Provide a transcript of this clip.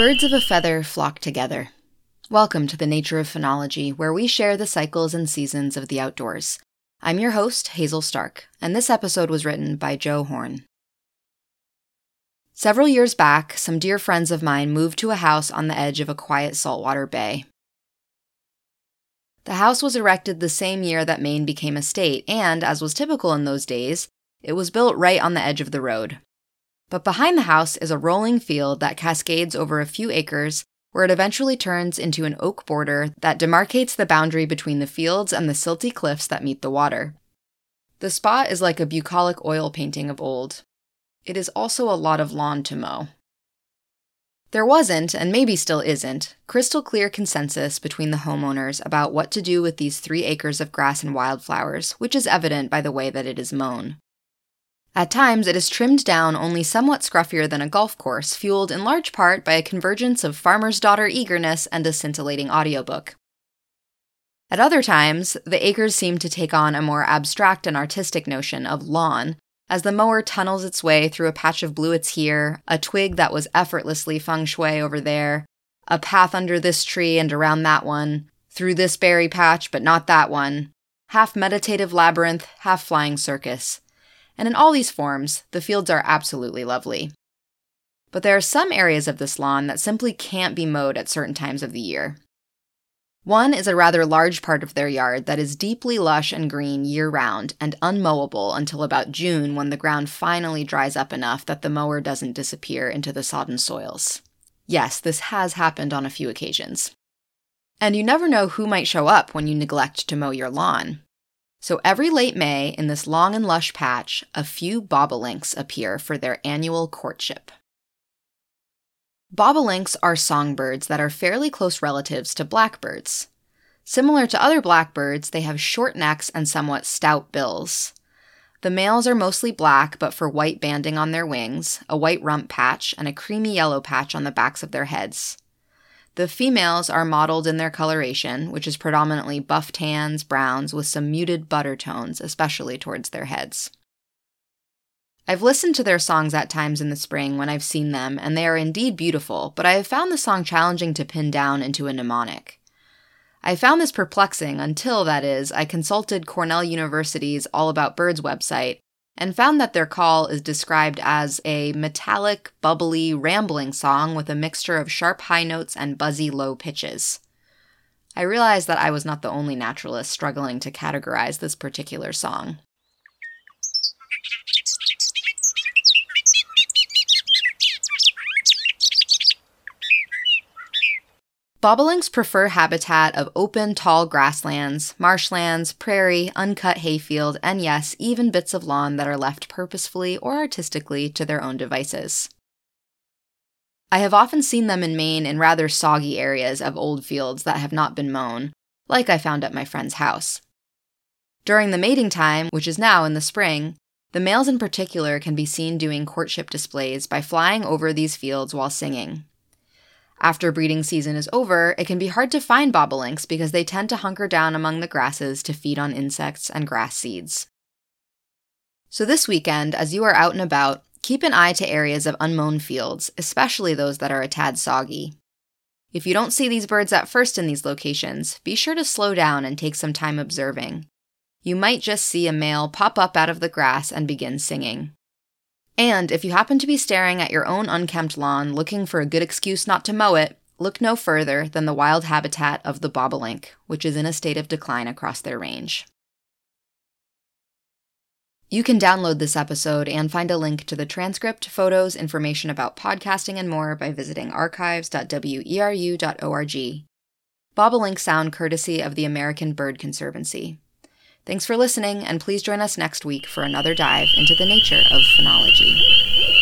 Birds of a feather flock together. Welcome to the Nature of Phenology, where we share the cycles and seasons of the outdoors. I'm your host, Hazel Stark, and this episode was written by Joe Horn. Several years back, some dear friends of mine moved to a house on the edge of a quiet saltwater bay. The house was erected the same year that Maine became a state, and, as was typical in those days, it was built right on the edge of the road. But behind the house is a rolling field that cascades over a few acres, where it eventually turns into an oak border that demarcates the boundary between the fields and the silty cliffs that meet the water. The spot is like a bucolic oil painting of old. It is also a lot of lawn to mow. There wasn't, and maybe still isn't, crystal clear consensus between the homeowners about what to do with these three acres of grass and wildflowers, which is evident by the way that it is mown. At times, it is trimmed down only somewhat scruffier than a golf course, fueled in large part by a convergence of farmer's daughter eagerness and a scintillating audiobook. At other times, the acres seem to take on a more abstract and artistic notion of lawn, as the mower tunnels its way through a patch of bluets here, a twig that was effortlessly feng shui over there, a path under this tree and around that one, through this berry patch but not that one, half meditative labyrinth, half flying circus and in all these forms, the fields are absolutely lovely. But there are some areas of this lawn that simply can't be mowed at certain times of the year. One is a rather large part of their yard that is deeply lush and green year round and unmowable until about June when the ground finally dries up enough that the mower doesn't disappear into the sodden soils. Yes, this has happened on a few occasions. And you never know who might show up when you neglect to mow your lawn. So every late May, in this long and lush patch, a few bobolinks appear for their annual courtship. Bobolinks are songbirds that are fairly close relatives to blackbirds. Similar to other blackbirds, they have short necks and somewhat stout bills. The males are mostly black, but for white banding on their wings, a white rump patch, and a creamy yellow patch on the backs of their heads. The females are modeled in their coloration, which is predominantly buff tans, browns, with some muted butter tones, especially towards their heads. I've listened to their songs at times in the spring when I've seen them, and they are indeed beautiful, but I have found the song challenging to pin down into a mnemonic. I found this perplexing until, that is, I consulted Cornell University's All About Birds website and found that their call is described as a metallic, bubbly, rambling song with a mixture of sharp high notes and buzzy low pitches. I realized that I was not the only naturalist struggling to categorize this particular song. Bobolinks prefer habitat of open, tall grasslands, marshlands, prairie, uncut hayfield, and yes, even bits of lawn that are left purposefully or artistically to their own devices. I have often seen them in Maine in rather soggy areas of old fields that have not been mown, like I found at my friend's house. During the mating time, which is now in the spring, the males in particular can be seen doing courtship displays by flying over these fields while singing. After breeding season is over, it can be hard to find bobolinks because they tend to hunker down among the grasses to feed on insects and grass seeds. So, this weekend, as you are out and about, keep an eye to areas of unmown fields, especially those that are a tad soggy. If you don't see these birds at first in these locations, be sure to slow down and take some time observing. You might just see a male pop up out of the grass and begin singing. And if you happen to be staring at your own unkempt lawn looking for a good excuse not to mow it, look no further than the wild habitat of the bobolink, which is in a state of decline across their range. You can download this episode and find a link to the transcript, photos, information about podcasting, and more by visiting archives.weru.org. Bobolinks sound courtesy of the American Bird Conservancy. Thanks for listening, and please join us next week for another dive into the nature of phenology.